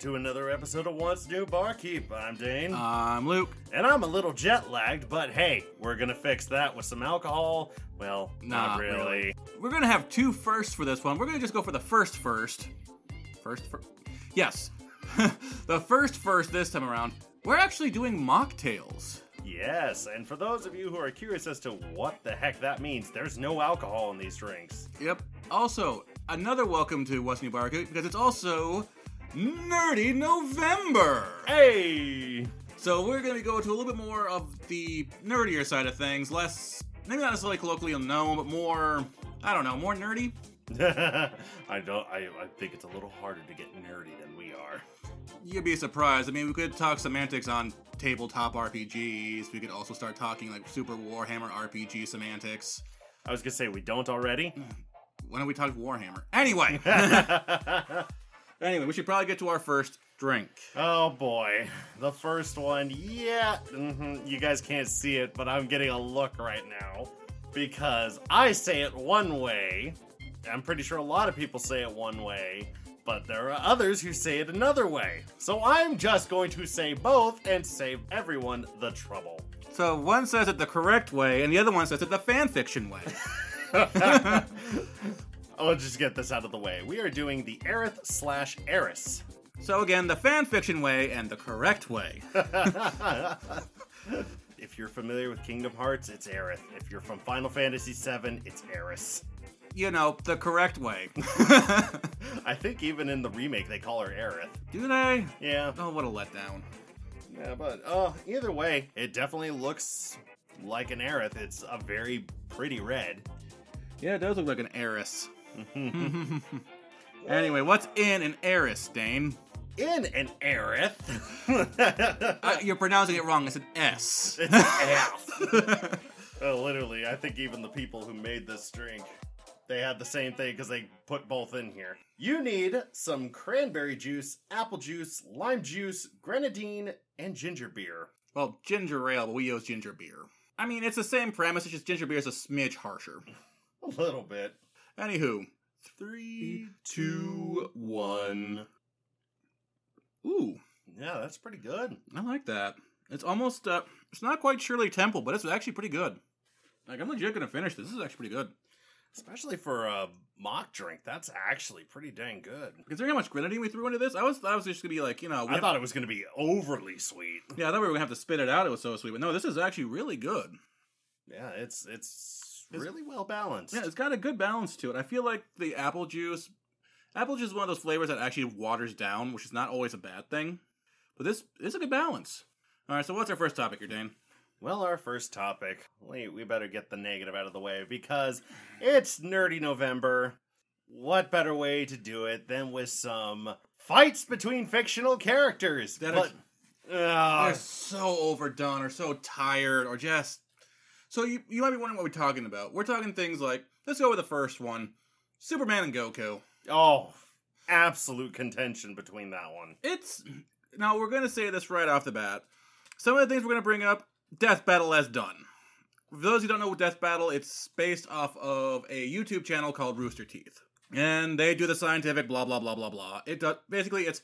to another episode of What's New Barkeep. I'm Dane, I'm Luke. and I'm a little jet lagged, but hey, we're gonna fix that with some alcohol. Well, not, Not really. really. We're gonna have two firsts for this one. We're gonna just go for the first first. First first. Yes, the first first this time around. We're actually doing mocktails. Yes, and for those of you who are curious as to what the heck that means, there's no alcohol in these drinks. Yep. Also, another welcome to What's New Barkeep because it's also Nerdy November. Hey! So we're gonna go to a little bit more of the nerdier side of things, less maybe not necessarily colloquially known, but more I don't know, more nerdy. I don't. I, I think it's a little harder to get nerdy than we are. You'd be surprised. I mean, we could talk semantics on tabletop RPGs. We could also start talking like Super Warhammer RPG semantics. I was gonna say we don't already. Why don't we talk Warhammer? Anyway, anyway, we should probably get to our first drink. Oh boy, the first one. Yeah, mhm, you guys can't see it, but I'm getting a look right now because I say it one way. I'm pretty sure a lot of people say it one way, but there are others who say it another way. So I'm just going to say both and save everyone the trouble. So one says it the correct way, and the other one says it the fan fiction way. I'll just get this out of the way. We are doing the Aerith slash Eris. so again, the fan fiction way and the correct way. If you're familiar with Kingdom Hearts, it's Aerith. If you're from Final Fantasy VII, it's Eris. You know, the correct way. I think even in the remake they call her Aerith. Do they? Yeah. Oh, what a letdown. Yeah, but uh either way, it definitely looks like an Aerith. It's a very pretty red. Yeah, it does look like an heiress. anyway, what's in an heiress, Dane? In an Aerith. Uh, you're pronouncing it wrong. It's an S. it's Aerith. oh, literally, I think even the people who made this drink they had the same thing because they put both in here. You need some cranberry juice, apple juice, lime juice, grenadine, and ginger beer. Well, ginger ale, but we use ginger beer. I mean, it's the same premise. It's just ginger beer is a smidge harsher. A little bit. Anywho, three, two, one. Ooh, Yeah, that's pretty good. I like that. It's almost. uh It's not quite Shirley Temple, but it's actually pretty good. Like I'm legit gonna finish this. This is actually pretty good. Especially for a mock drink, that's actually pretty dang good. Considering how much grenadine we threw into this, I was thought it was just gonna be like you know. I have- thought it was to be overly sweet. Yeah, I thought we were gonna have to spit it out. It was so sweet, but no, this is actually really good. Yeah, it's it's It's- really well balanced. Yeah, it's got a good balance to it. I feel like the apple juice, apple juice is one of those flavors that actually waters down, which is not always a bad thing. But this, this is a good balance. All right, so what's our first topic here, Dane? Well, our first topic. We, we better get the negative out of the way because it's Nerdy November. What better way to do it than with some fights between fictional characters? That but is- Ah, They're so overdone or so tired or just. So you you might be wondering what we're talking about. We're talking things like let's go with the first one, Superman and Goku. oh, absolute contention between that one. It's now we're gonna say this right off the bat. Some of the things we're gonna bring up, Death Battle has done. For those who don't know Death Battle, it's based off of a YouTube channel called Rooster Teeth, and they do the scientific blah blah blah blah blah. It does, basically it's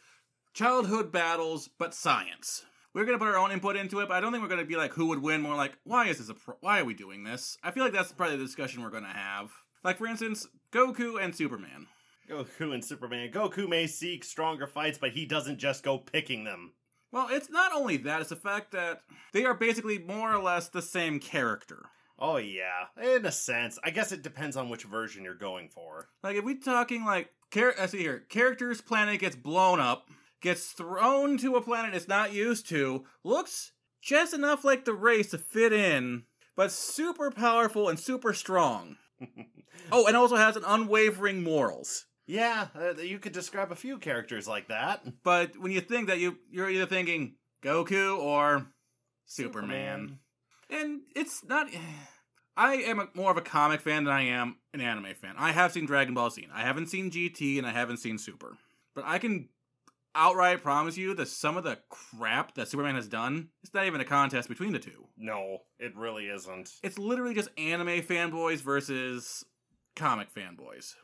childhood battles but science. We're gonna put our own input into it, but I don't think we're gonna be like who would win. More like why is this a pro- why are we doing this? I feel like that's probably the discussion we're gonna have. Like for instance, Goku and Superman. Goku and Superman. Goku may seek stronger fights, but he doesn't just go picking them. Well, it's not only that, it's the fact that they are basically more or less the same character. Oh yeah, in a sense. I guess it depends on which version you're going for. Like if we're talking like char- I see here, character's planet gets blown up, gets thrown to a planet it's not used to, looks just enough like the race to fit in, but super powerful and super strong. Oh, and also has an unwavering morals. yeah, uh, you could describe a few characters like that. But when you think that you you're either thinking Goku or Superman. And it's not I am a, more of a comic fan than I am an anime fan. I have seen Dragon Ball Z. I haven't seen GT and I haven't seen Super. But I can outright promise you that some of the crap that Superman has done, it's not even a contest between the two. No, it really isn't. It's literally just anime fanboys versus comic fanboys.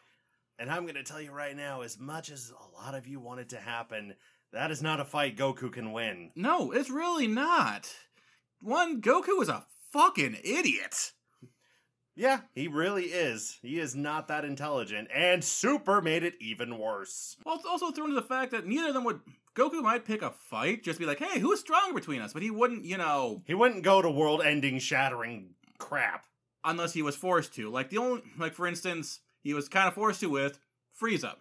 And I'm going to tell you right now, as much as a lot of you want it to happen, that is not a fight Goku can win. No, it's really not. One, Goku is a fucking idiot. Yeah, he really is. He is not that intelligent, and Super made it even worse. Also, also thrown to the fact that neither of them would. Goku might pick a fight, just be like, "Hey, who's stronger between us?" But he wouldn't, you know, He wouldn't go to world-ending, shattering crap. unless he was forced to. Like the only, like for instance, he was kind of forced to with Frieza,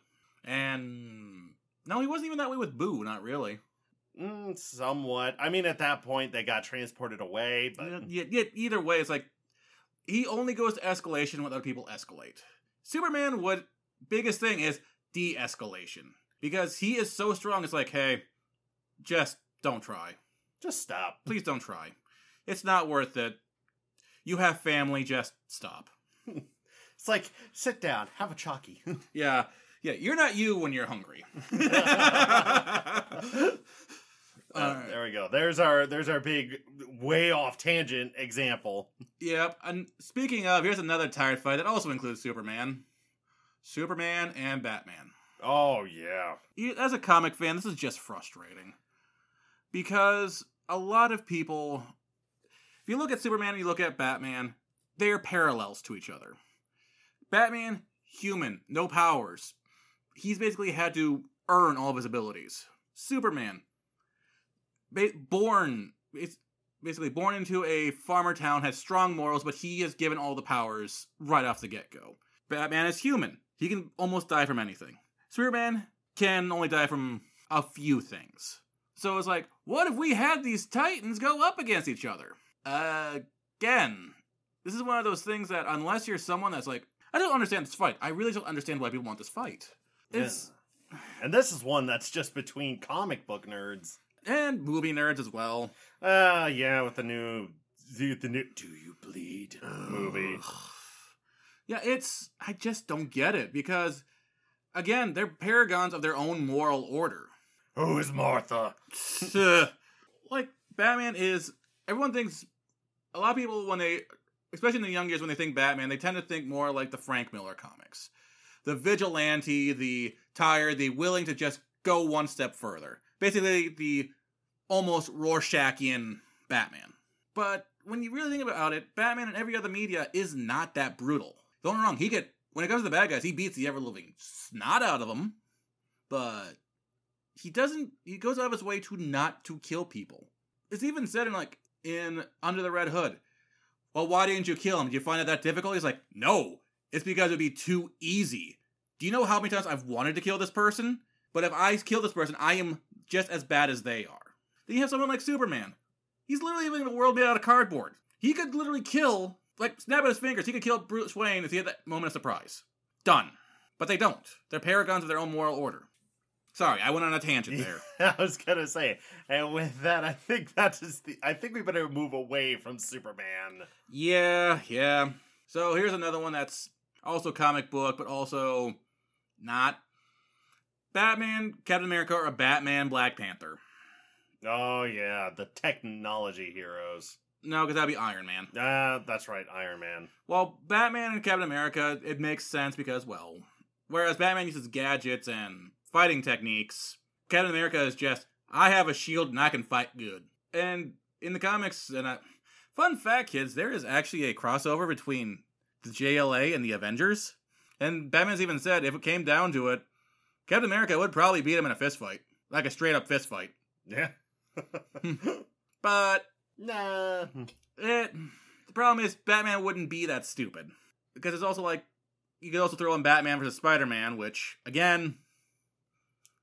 and no, he wasn't even that way with Buu. Not really. Mm, somewhat. I mean, at that point, they got transported away, but Yet, yet either way, it's like he only goes to escalation when other people escalate. Superman would biggest thing is de-escalation because he is so strong. It's like, hey, just don't try. just stop. Please don't try. It's not worth it. You have family. Just stop. It's like, sit down, have a chalky. Yeah, yeah. You're not you when you're hungry. Uh, Alright. There we go. There's our there's our big way off tangent example. Yep. And speaking of, here's another tired fight that also includes Superman, Superman, and Batman. Oh yeah. As a comic fan, this is just frustrating because a lot of people, if you look at Superman and you look at Batman, they are parallels to each other. Batman, human, no powers. He's basically had to earn all of his abilities. Superman, ba- born, it's basically born into a farmer town, has strong morals, but he is given all the powers right off the get go. Batman is human. He can almost die from anything. Superman can only die from a few things. So it's like, what if we had these titans go up against each other? Uh, again, this is one of those things that unless you're someone that's like, I don't understand this fight. I really don't understand why people want this fight. It's And this is one that's just between comic book nerds. And movie nerds as well. Uh yeah, with the new the, the new Do You Bleed movie. Yeah, it's I just don't get it because again, they're paragons of their own moral order. Who is Martha? like Batman is everyone thinks a lot of people when they especially in the young years when they think Batman, they tend to think more like the Frank Miller comics. The vigilante, the tired, the willing to just go one step further. Basically the almost Rorschachian Batman. But when you really think about it, Batman in every other media is not that brutal. Don't get me wrong, he get when it comes to the bad guys, he beats the ever living snot out of them. But he doesn't he goes out of his way to not to kill people. It's even said in like in Under the Red Hood. Well, why didn't you kill him? Did you find it that difficult? He's like, no, it's because it'd be too easy. Do you know how many times I've wanted to kill this person? But if I kill this person, I am just as bad as they are. Then you have someone like Superman. He's literally living in a world made out of cardboard. He could literally kill, like, snap at his fingers, he could kill Bruce Wayne if he had that moment of surprise. Done. But they don't. They're paragons of their own moral order. Sorry, I went on a tangent there. I was gonna say, and with that, I think that is the. I think we better move away from Superman. Yeah, yeah. So here's another one that's also comic book, but also not. Batman, Captain America, or Batman, Black Panther. Oh yeah, the technology heroes. No, because that'd be Iron Man. Ah, that's right, Iron Man. Well, Batman and Captain America, it makes sense because, well, whereas Batman uses gadgets and fighting techniques, Captain America is just, I have a shield and I can fight good. And in the comics, and I, fun fact, kids, there is actually a crossover between the JLA and the Avengers. And Batman's even said if it came down to it, Captain America would probably beat him in a fist fight, like a straight up fist fight. Yeah. Hmm. But nah. it The problem is Batman wouldn't be that stupid because it's also like you could also throw in Batman versus Spider Man, which again,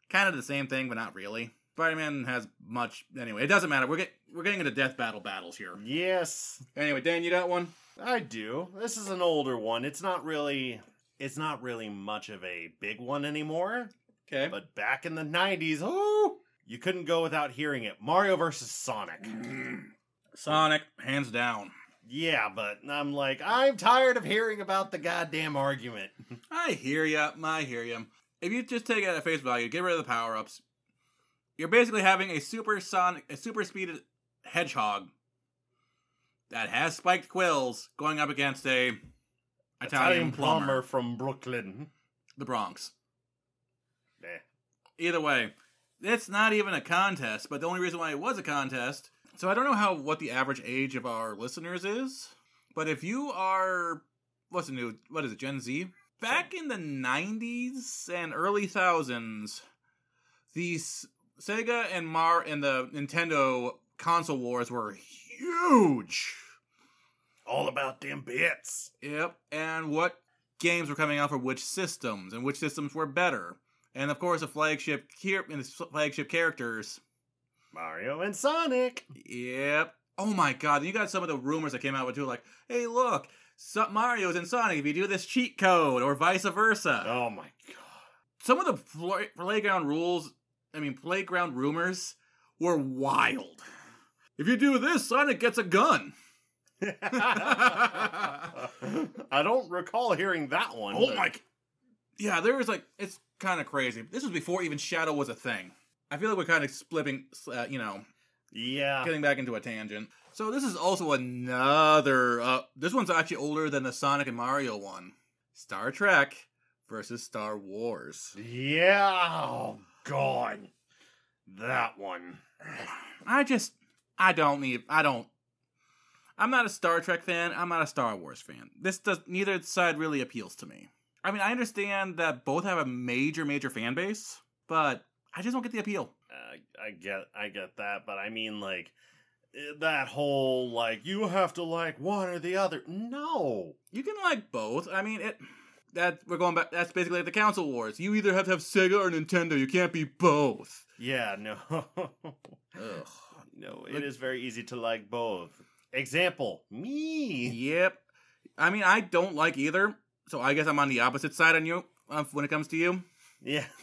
kind of the same thing, but not really. Spider Man has much anyway. It doesn't matter. We're get we're getting into death battle battles here. Yes, Anyway, Dan, you got one? I do. This is an older one. It's not really it's not really much of a big one anymore. Okay. But back in the 90s, oh, you couldn't go without hearing it. Mario versus Sonic. Sonic, hands down. Yeah, but I'm like, I'm tired of hearing about the goddamn argument. I hear ya. I hear ya. If you just take it at face value, get rid of the power ups. You're basically having a super sonic, a super speeded hedgehog that has spiked quills going up against a Italian, Italian plumber, plumber from Brooklyn. the Bronx. Either way, it's not even a contest. But the only reason why it was a contest, so I don't know how what the average age of our listeners is. But if you are, what's the new? What is it? Gen Z. Back in the '90s and early thousands, these Sega and Mar and the Nintendo console wars were huge. All about them bits. Yep. And what games were coming out for which systems and which systems were better. And of course, the flagship here and the flagship characters. Mario and Sonic. Yep. Oh my god! You got some of the rumors that came out with too, like, "Hey, look, so- Mario's in Sonic if you do this cheat code, or vice versa." Oh my god. Some of the pl- playground rules, I mean, playground rumors, were wild. If you do this, Sonic gets a gun. I don't recall hearing that one. Oh but- my! Yeah, there was like it's kind of crazy. This was before even Shadow was a thing. I feel like we're kind of splitting, uh, you know, Yeah. getting back into a tangent. So this is also another. Uh, this one's actually older than the Sonic and Mario one. Star Trek versus Star Wars. Yeah. Oh god. That one. I just, I don't need, I don't. I'm not a Star Trek fan. I'm not a Star Wars fan. This does neither side really appeals to me. I mean, I understand that both have a major, major fan base, but I just don't get the appeal. Uh, I get I get that, but I mean like eh, that whole like you have to like one or the other. No. You can like both. I mean, it. That we're going back. That's basically like the console wars. You either have to have Sega or Nintendo. You can't be both. Yeah, no. Ugh. no, Like- it is very easy to like both. Example, me. Yep. I mean, I don't like either, so I guess I'm on the opposite side on you uh, when it comes to you. Yeah.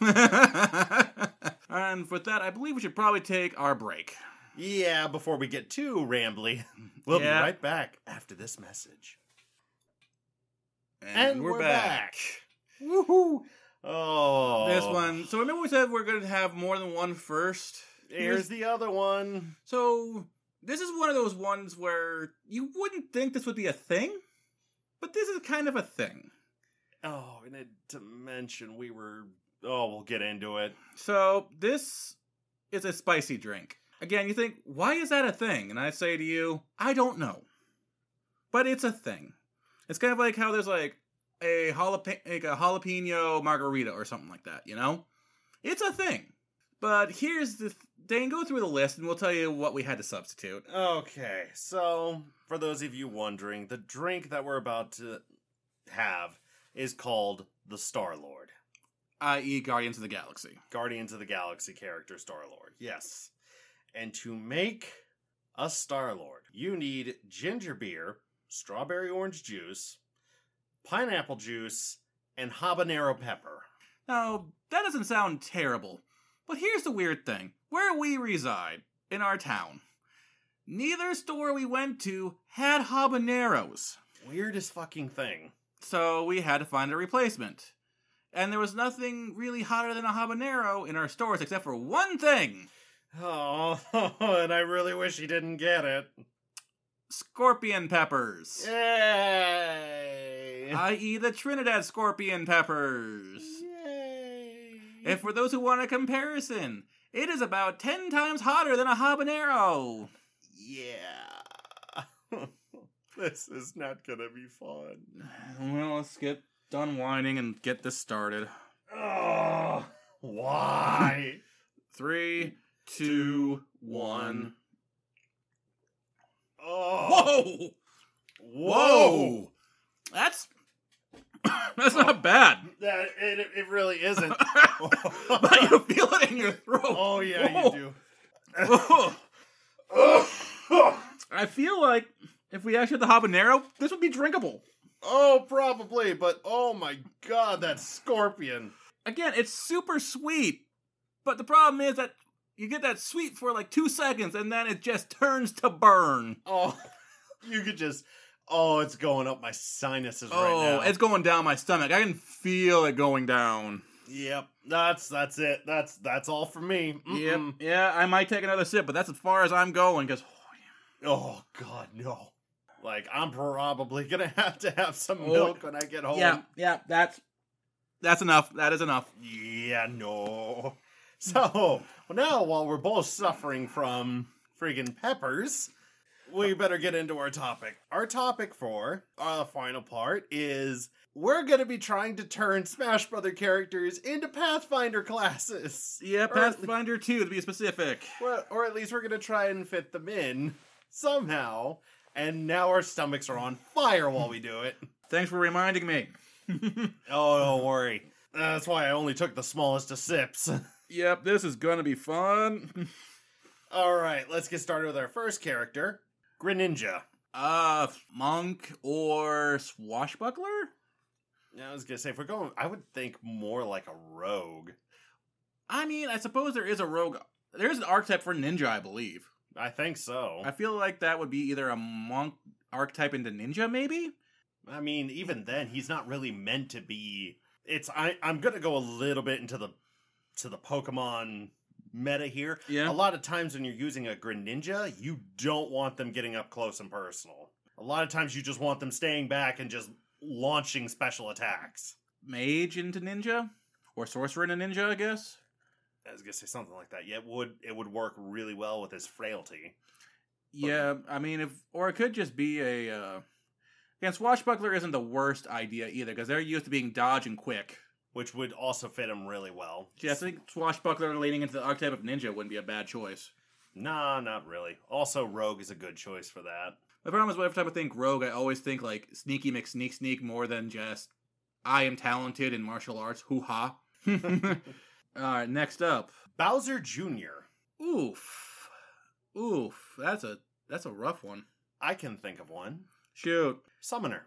and with that, I believe we should probably take our break. Yeah, before we get too rambly. We'll Yeah. be right back after this message. And, we're, back. Woohoo! Oh. This one. So remember we said we're going to have more than one first. Here's the other one. So this is one of those ones where you wouldn't think this would be a thing, but this is kind of a thing. Oh, and it, to mention we were. Oh, we'll get into it. So this is a spicy drink. Again, you think, why is that a thing? And I say to you, I don't know. But it's a thing. It's kind of like how there's like a, jalap- like a jalapeno margarita or something like that, you know? It's a thing. But here's the th- Dane, go through the list and we'll tell you what we had to substitute. Okay, so for those of you wondering, the drink that we're about to have is called the Star Lord. I.e., Guardians of the Galaxy. Guardians of the Galaxy character Star Lord. Yes. And to make a Star Lord, you need ginger beer, strawberry orange juice, pineapple juice, and habanero pepper. Now, that doesn't sound terrible. But here's the weird thing where we reside, in our town, neither store we went to had habaneros. Weirdest fucking thing. So we had to find a replacement. And there was nothing really hotter than a habanero in our stores except for one thing Oh, and I really wish he didn't get it. scorpion peppers. Yay! I.e., the Trinidad scorpion peppers. Yay! And for those who want a comparison, it is about 10 times hotter than a habanero. Yeah. this is not gonna be fun. Well, let's get done whining and get this started. Oh, why? Three, two, one. Oh, Whoa! Whoa! That's that's not bad. That it, it really isn't. but you feel it in your throat. oh yeah, Whoa. you do. I feel like if we actually had the habanero, this would be drinkable. Oh, probably, but oh my god, that scorpion. Again, it's super sweet, but the problem is that you get that sweet for like two seconds and then it just turns to burn. Oh, you could just. Oh, it's going up my sinuses Oh, right now. Oh, it's going down my stomach. I can feel it going down. Yep, that's that's it. That's that's all for me. Yep. Mm-mm. Yeah, I might take another sip, but that's as far as I'm going because oh, oh God, no. Like I'm probably gonna have to have some Oh. milk when I get home. yeah, yeah, that's that's enough. That is enough. Yeah, no. So now, while we're both suffering from friggin' peppers, we better get into our topic. Our topic for our final part is we're gonna be trying to turn Smash Brother characters into Pathfinder classes. Yeah, Pathfinder 2 to be specific. Well, or at least we're gonna try and fit them in somehow. And now our stomachs are on fire while we do it. Thanks for reminding me. Oh, don't worry. That's why I only took the smallest of sips. yep, this is gonna be fun. All right, let's get started with our first character, Greninja. Uh, monk or swashbuckler? Yeah, I was gonna say if we're going, I would think more like a rogue. I mean, I suppose there is a rogue. There's an archetype for ninja, I believe. I think so. I feel like that would be either a monk archetype into ninja, maybe. I mean, even then, he's not really meant to be. It's I. I'm gonna go a little bit into the to the Pokemon meta here. Yeah. A lot of times when you're using a Greninja, you don't want them getting up close and personal. A lot of times you just want them staying back and just launching special attacks. Mage into ninja or sorcerer into ninja, I guess. I was gonna say something like that. Yeah, it would it would work really well with his frailty. Yeah, I mean, if or it could just be a. Uh, again, swashbuckler isn't the worst idea either because they're used to being dodge and quick. Which would also fit him really well. Yeah, I think swashbuckler leaning into the archetype of ninja wouldn't be a bad choice. Nah, not really. Also, Rogue is a good choice for that. My problem is, every time I think rogue, I always think like sneaky McSneak Sneak more than just I am talented in martial arts. Hoo ha. All right, next up. Bowser Jr. Oof, oof. That's a that's a rough one. I can think of one. Shoot, Summoner.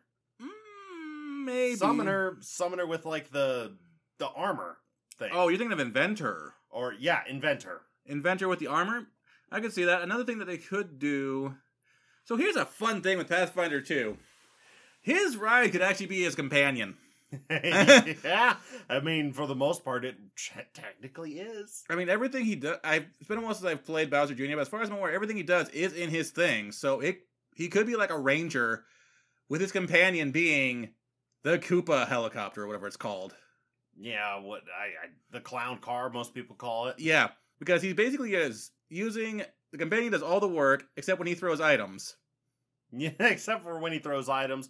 Maybe Summoner. Summoner with like the the armor thing. Oh, you're thinking of inventor. or yeah, Inventor. Inventor with the armor. I could see that. Another thing that they could do. So here's a fun thing with Pathfinder 2. His ride could actually be his companion. yeah, I mean, for the most part, it ch- technically is. I mean, everything he does. I've it's been a while since I've played Bowser Jr. But as far as I'm aware, everything he does is in his thing. So it he could be like a ranger, with his companion being the Koopa helicopter or whatever it's called. Yeah, what I, I the clown car most people call it. Yeah, because he basically is using the companion does all the work except when he throws items. Yeah, except for when he throws items,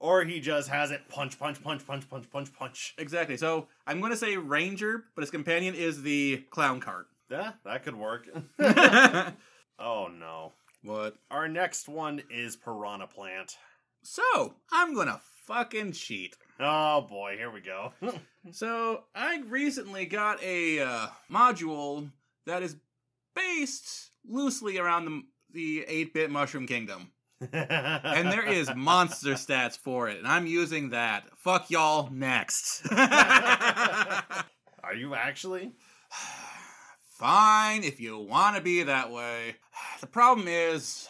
or he just has it punch, punch, punch, punch, punch, punch, punch. Exactly. So I'm going to say ranger, but his companion is the clown cart. Yeah, that could work. oh no. what? Our next one is Piranha Plant. So I'm going to fucking cheat. Oh boy, here we go. So I recently got a uh, module that is based loosely around the the 8-bit Mushroom Kingdom. And there is monster stats for it, and I'm using that. Fuck y'all next. Are you actually? Fine if you want to be that way. The problem is,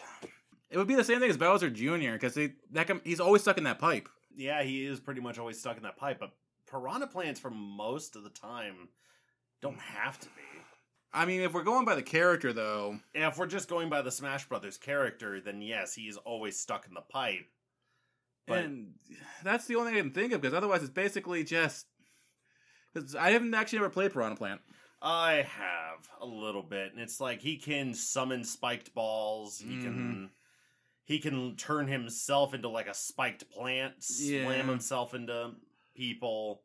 it would be the same thing as Bowser Jr. because he, that com- he's always stuck in that pipe. Yeah, he is pretty much always stuck in that pipe, but Piranha Plants for most of the time don't have to be. I mean, if we're going by the character, though, Yeah, if we're just going by the Smash Brothers character, then yes, he is always stuck in the pipe. But and that's the only thing I can think of because otherwise it's basically just. Because I haven't actually ever played Piranha Plant. I have a little bit, and it's like he can summon spiked balls. He can mm-hmm. He can turn himself into like a spiked plant, slam Yeah. himself into people.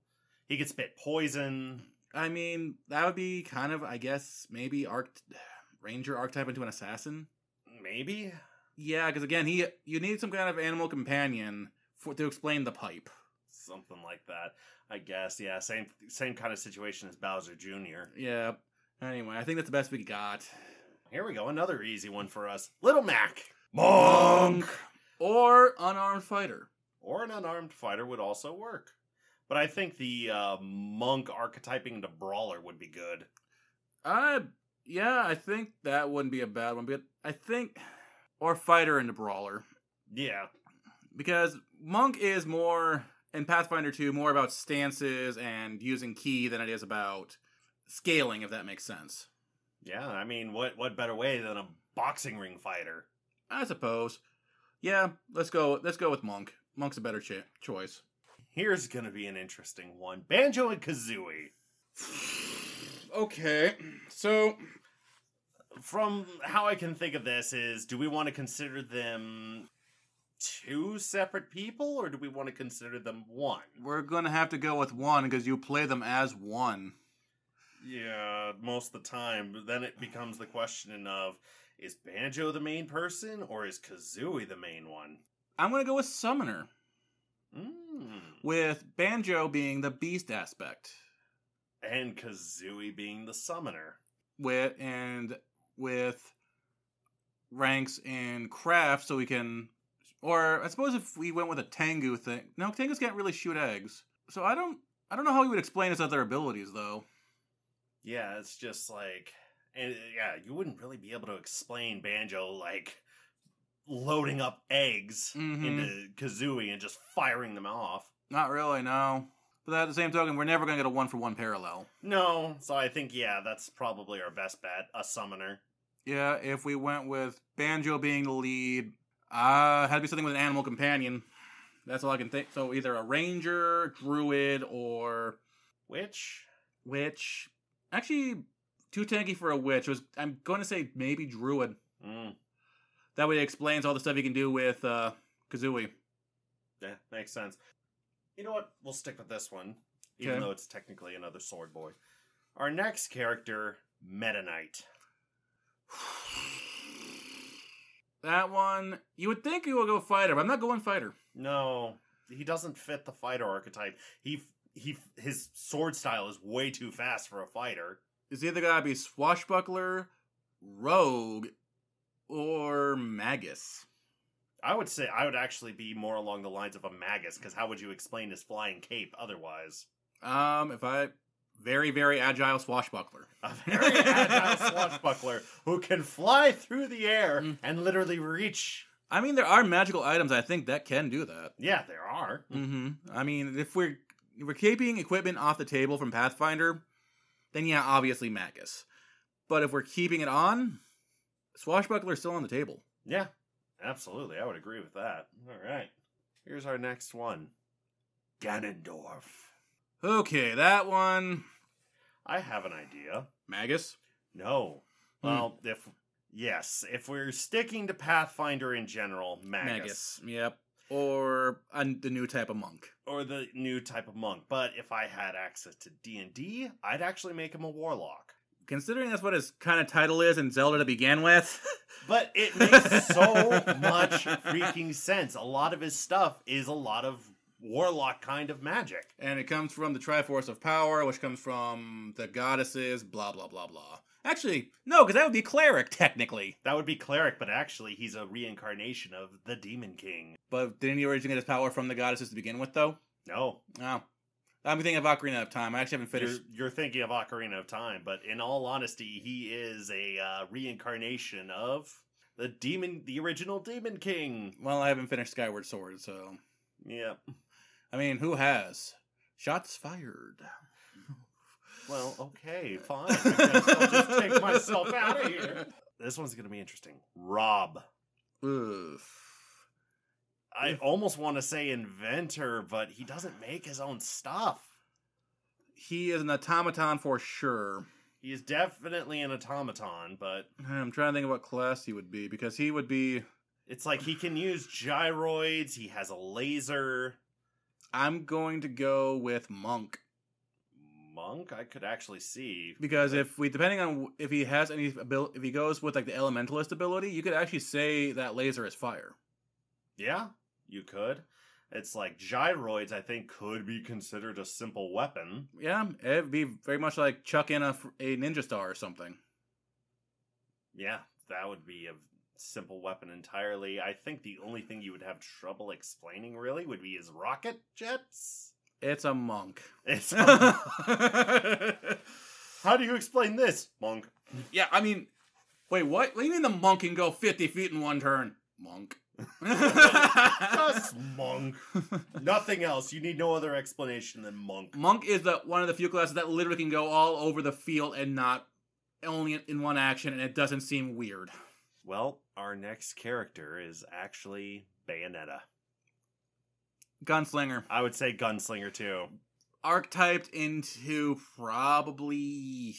He can spit poison. I mean, that would be kind of, I guess, maybe arc Ranger archetype into an assassin. Maybe. Yeah, because again, he you need some kind of animal companion for to explain the pipe. Something like that. I guess. Yeah, same same kind of situation as Bowser Jr. Yeah. Anyway, I think that's the best we got. Here we go, another easy one for us. Little Mac. Monk. or unarmed fighter. Or an unarmed fighter would also work. But I think the uh, monk archetyping the brawler would be good. Uh yeah, I think that wouldn't be a bad one, but I think or fighter into brawler Yeah. because monk is more in Pathfinder 2 more about stances and using ki than it is about scaling if that makes sense. Yeah, I mean, what what better way than a boxing ring fighter? I suppose. Yeah, let's go let's go with monk. Monk's a better cho- choice. Here's gonna be an interesting one: Banjo and Kazooie. Okay. So, From how I can think of this, is do we want to consider them two separate people, or do we want to consider them one? we're to have to go with one because you play them as one. Yeah, most of the time. But then it becomes the question of is Banjo the main person or is Kazooie the main one? I'm going to go with summoner, Mm. with banjo being the beast aspect. And Kazooie being the summoner. with and with ranks in craft so we can or I suppose if we went with a Tengu thing. No, Tengus can't really shoot eggs. So I don't I don't know how he would explain his other abilities though. Yeah, it's just like, and yeah, you wouldn't really be able to explain Banjo like loading up eggs Mhm. into Kazooie and just firing them off. Not really, no. But at the same token, we're never gonna get a one for one parallel. No, so I think yeah, that's probably our best bet, a summoner. Yeah, if we went with Banjo being the lead, uh had to be something with an animal companion. That's all I can think. So either a ranger, druid, or Witch? witch. Actually, too tanky for a witch. Was I'm going to say maybe druid. mm, That way, it explains all the stuff you can do with uh, Kazooie. yeah, makes sense. You know what? We'll stick with this one, even Okay. though it's technically another sword boy. Our next character, Meta Knight. That one, you would think you would go fighter, but I'm not going fighter. No, he doesn't fit the fighter archetype. He he his sword style is way too fast for a fighter. It's either gotta be swashbuckler, rogue, or magus. I would say I would actually be more along the lines of a magus because how would you explain his flying cape otherwise? Um, if I very very agile swashbuckler. A very agile swashbuckler who can fly through the air Mm. and literally reach. I mean, there are magical items I think that can do that. Yeah, there are. Mm-hmm. I mean, if we're if we're keeping equipment off the table from Pathfinder, then yeah, obviously Magus. But if we're keeping it on, Swashbuckler's still on the table. Yeah, absolutely. I would agree with that. All right. Here's our next one Ganondorf. Okay, that one I have an idea. Magus. No. Hmm. Well, if yes, if we're sticking to Pathfinder in general, Magus, Magus. Yep. Or the new type of monk. or the new type of monk. But if I had access to D and D, I'd actually make him a warlock. Considering that's what his kind of title is in Zelda to begin with. But it makes so much freaking sense. A lot of his stuff is a lot of warlock kind of magic. and it comes from the Triforce of Power, which comes from the goddesses, blah, blah, blah, blah. Actually, no, because that would be cleric, technically. That would be cleric, but actually he's a reincarnation of the Demon King. But didn't he originally get his power from the goddesses to begin with, though? No, Oh. I'm thinking of Ocarina of Time. I actually haven't you're, finished. you're thinking of Ocarina of Time, but in all honesty, he is a uh, reincarnation of the demon, the original Demon King. Well, I haven't finished Skyward Sword, so. Yep. I mean, who has? Shots fired. Well, okay, fine. I guess I'll just take myself out of here. This one's gonna be interesting. Rob. Oof. I almost want to say inventor, but he doesn't make his own stuff. He is an automaton for sure. He is definitely an automaton, but I'm trying to think of what class he would be because he would be. it's like he can use gyroids. He has a laser. I'm going to go with monk. Monk, I could actually see. Because if we, depending on if he has any ability, if he goes with like the elementalist ability, you could actually say that laser is fire. Yeah, you could. It's like gyroids. I think could be considered a simple weapon. Yeah, it'd be very much like chuck in a, a ninja star or something. Yeah, that would be a simple weapon entirely. I think the only thing you would have trouble explaining really would be his rocket jets. It's a monk. It's How do you explain this, monk? yeah, I mean, wait, what? What do you mean the monk can go fifty feet in one turn? Monk. Just monk. Nothing else. You need no other explanation than monk. monk is the one of the few classes that literally can go all over the field and not only in one action, and it doesn't seem weird. Well, our next character is actually Bayonetta. Gunslinger. I would say gunslinger too. archetyped into probably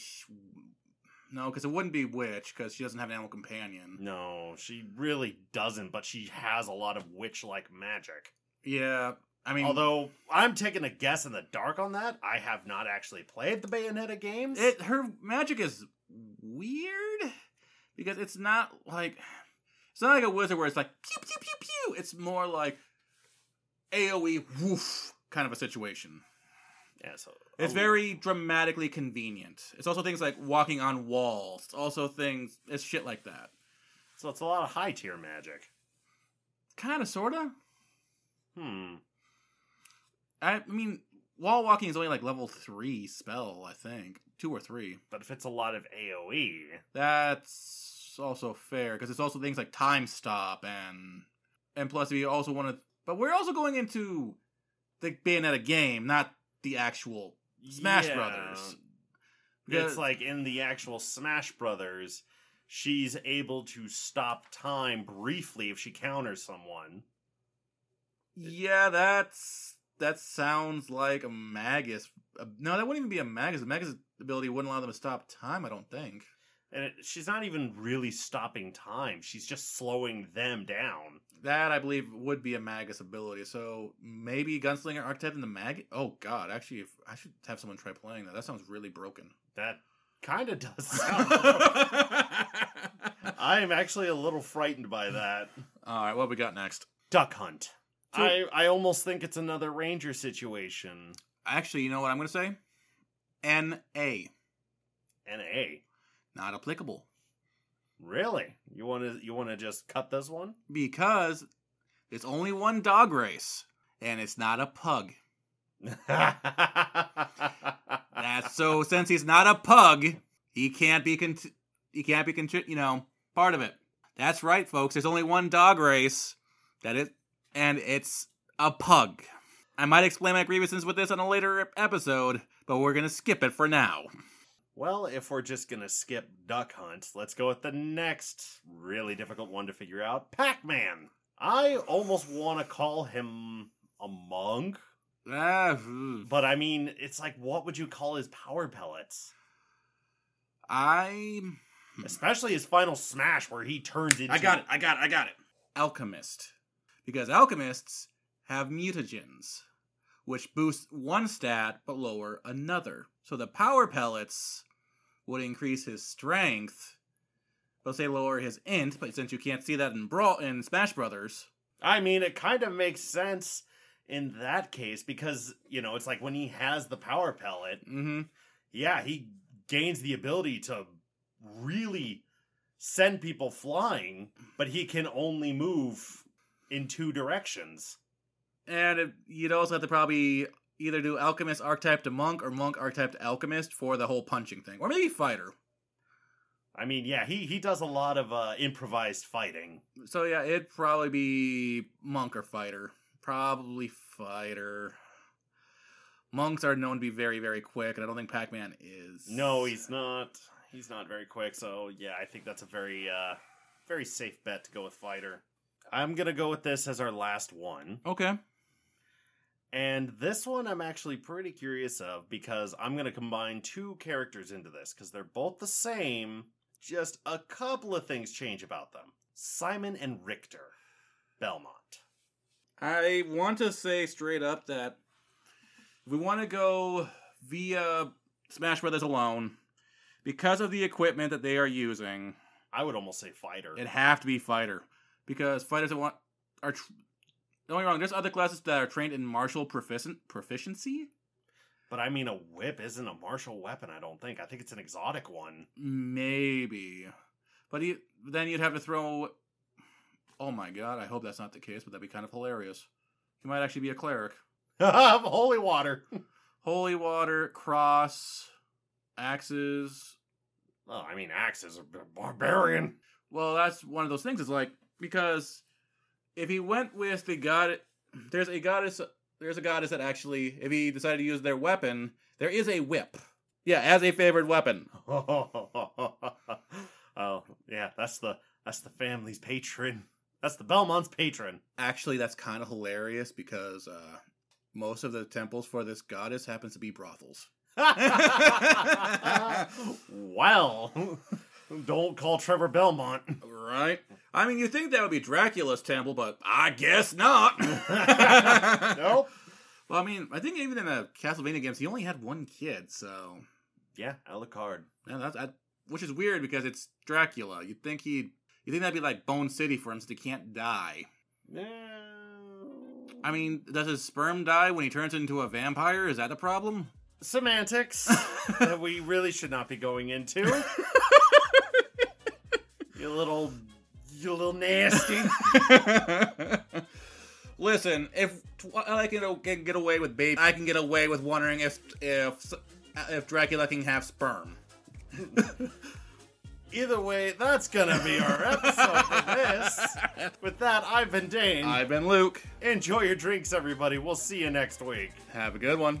no, because it wouldn't be witch because she doesn't have an animal companion. No, she really doesn't, but she has a lot of witch-like magic. Yeah, I mean, Although I'm taking a guess in the dark on that, I have not actually played the Bayonetta games. it her magic is weird because it's not like it's not like a wizard where it's like pew pew pew pew. It's more like AOE woof kind of a situation. yeah, so It's oh, very dramatically convenient. It's also things like walking on walls. It's also things it's shit like that. so it's a lot of high tier magic. Kind of, sorta. Hmm. I mean, wall walking is only like level three spell, I think, two or three. But if it's a lot of AOE, That's also fair because it's also things like time stop and and plus if you also want to, but we're also going into the Bayonetta game, not the actual Smash yeah, Brothers. It's like in the actual Smash Brothers, she's able to stop time briefly if she counters someone. Yeah, that's that sounds like a Magus. No, that wouldn't even be a Magus. The Magus ability wouldn't allow them to stop time. I don't think. And it, she's not even really stopping time. She's just slowing them down. That I believe would be a Magus ability. So maybe Gunslinger Archetype in the Mag. Oh God, actually, if, I should have someone try playing that. That sounds really broken. That kind of does sound. I am actually a little frightened by that. All right, what we got next? Duck Hunt. So- I, I almost think it's another ranger situation. Actually, you know what I'm going to say? N A, NA. Not applicable Really? You want to you want to just cut this one? because there's only one dog race, and it's not a pug. That's so since he's not a pug, he can't be con- he can't be contri- you know part of it. That's right, folks. There's only one dog race that it and it's a pug. I might explain my grievances with this on a later episode, but we're gonna skip it for now. Well, if we're just gonna skip Duck Hunt, let's go with the next really difficult one to figure out Pac Man. I almost want to call him a monk, Ah, but I mean, it's like, what would you call his power pellets? I Especially his final smash where he turns into. I got it. I got it. I got it. Alchemist. Because alchemists have mutagens, which boosts one stat but lower another. So the power pellets would increase his strength, but say lower his int, but since you can't see that in Brawl in Smash Brothers. I mean, it kind of makes sense in that case because, you know, it's like when he has the power pellet, Mm-hmm. yeah, he gains the ability to really send people flying, but he can only move in two directions. And it, you'd also have to probably either do alchemist archetype to monk or monk archetype to alchemist for the whole punching thing. Or maybe fighter. I mean, yeah, he he does a lot of uh, improvised fighting. So yeah, it'd probably be monk or fighter. Probably fighter. Monks are known to be very, very quick, and I don't think Pac-Man is. No, he's not. He's not very quick. So yeah, I think that's a very uh, very safe bet to go with fighter. I'm gonna go with this as our last one. Okay. And this one I'm actually pretty curious of because I'm going to combine two characters into this because they're both the same, just a couple of things change about them. Simon and Richter, Belmont. I want to say straight up that if we want to go via Smash Brothers alone, because of the equipment that they are using, I would almost say fighter. it'd have to be fighter because fighters that want are. Tr- don't get me wrong. There's other classes that are trained in martial proficient proficiency. But I mean, a whip isn't a martial weapon. I don't think. I think it's an exotic one. Maybe, but you, then you'd have to throw. Oh my god! I hope that's not the case, but that'd be kind of hilarious. He might actually be a cleric. Holy water. Holy water, cross, axes. Oh, I mean, axes are barbarian. Well, that's one of those things. It's like because if he went with the god, there's a goddess. There's a goddess that actually, if he decided to use their weapon, there is a whip. Yeah, as a favored weapon. oh, yeah, that's the that's the family's patron. That's the Belmont's patron. Actually, that's kind of hilarious because uh, most of the temples for this goddess happens to be brothels. well, don't call Trevor Belmont. Right? I mean, you think that would be Dracula's temple, but I guess not. nope. Well, I mean, I think even in the Castlevania games, he only had one kid, so Yeah, Alucard. yeah, that's that, which is weird because it's Dracula. You'd think he'd, you think that'd be like Bone City for him, since he can't die. No. I mean, does his sperm die when he turns into a vampire? Is that a problem? semantics that we really should not be going into. you little, you little nasty. Listen, if I can get get away with baby, I can get away with wondering if if if Dracula can have sperm. Either way, that's gonna be our episode for this. With that, I've been Dane. I've been Luke. Enjoy your drinks, everybody. We'll see you next week. Have a good one.